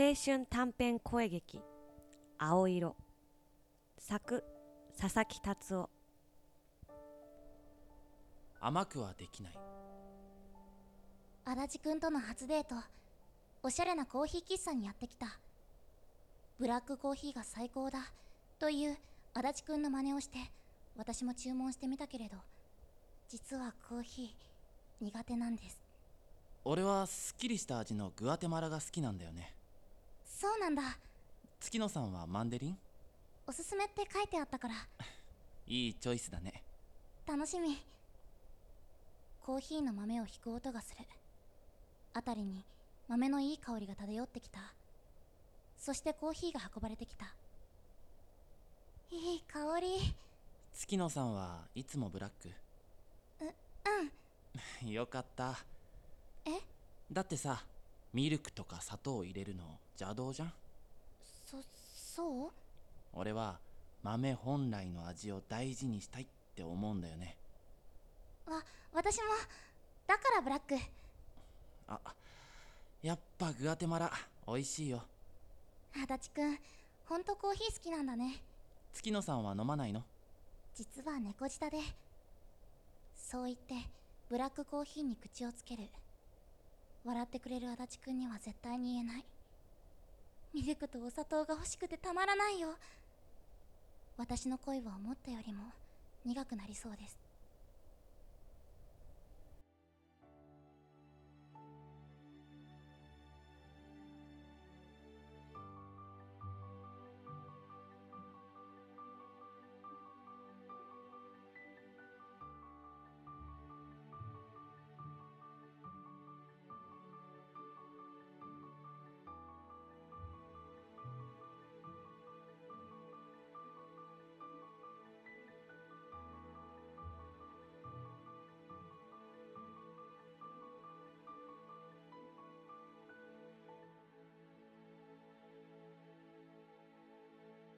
青春短編声劇「青色」作佐々木達夫。甘くはできない。足立くんとの初デート。おしゃれなコーヒー喫茶にやってきた。ブラックコーヒーが最高だ。という足立くんの真似をして私も注文してみたけれど。実はコーヒー苦手なんです。俺はすっきりした味のグアテマラが好きなんだよねそうなんだ。月野さんはマンデリン？おすすめって書いてあったから。いいチョイスだね。楽しみ。コーヒーの豆を引く音がする。辺りに豆のいい香りが漂ってきた。そしてコーヒーが運ばれてきた。いい香り。月野さんはいつもブラック？うん。よかった。え？だってさミルクとか砂糖を入れるの邪道じゃん？そそう？俺は豆本来の味を大事にしたいって思うんだよね。わ私もだからブラック。あやっぱグアテマラ美味しいよ。足立くんほんとコーヒー好きなんだね。月野さんは飲まないの？実は猫舌で。そう言ってブラックコーヒーに口をつける笑ってくれる足立くんには絶対に言えない。ミルクとお砂糖が欲しくてたまらないよ。私の恋は思ったよりも苦くなりそうです。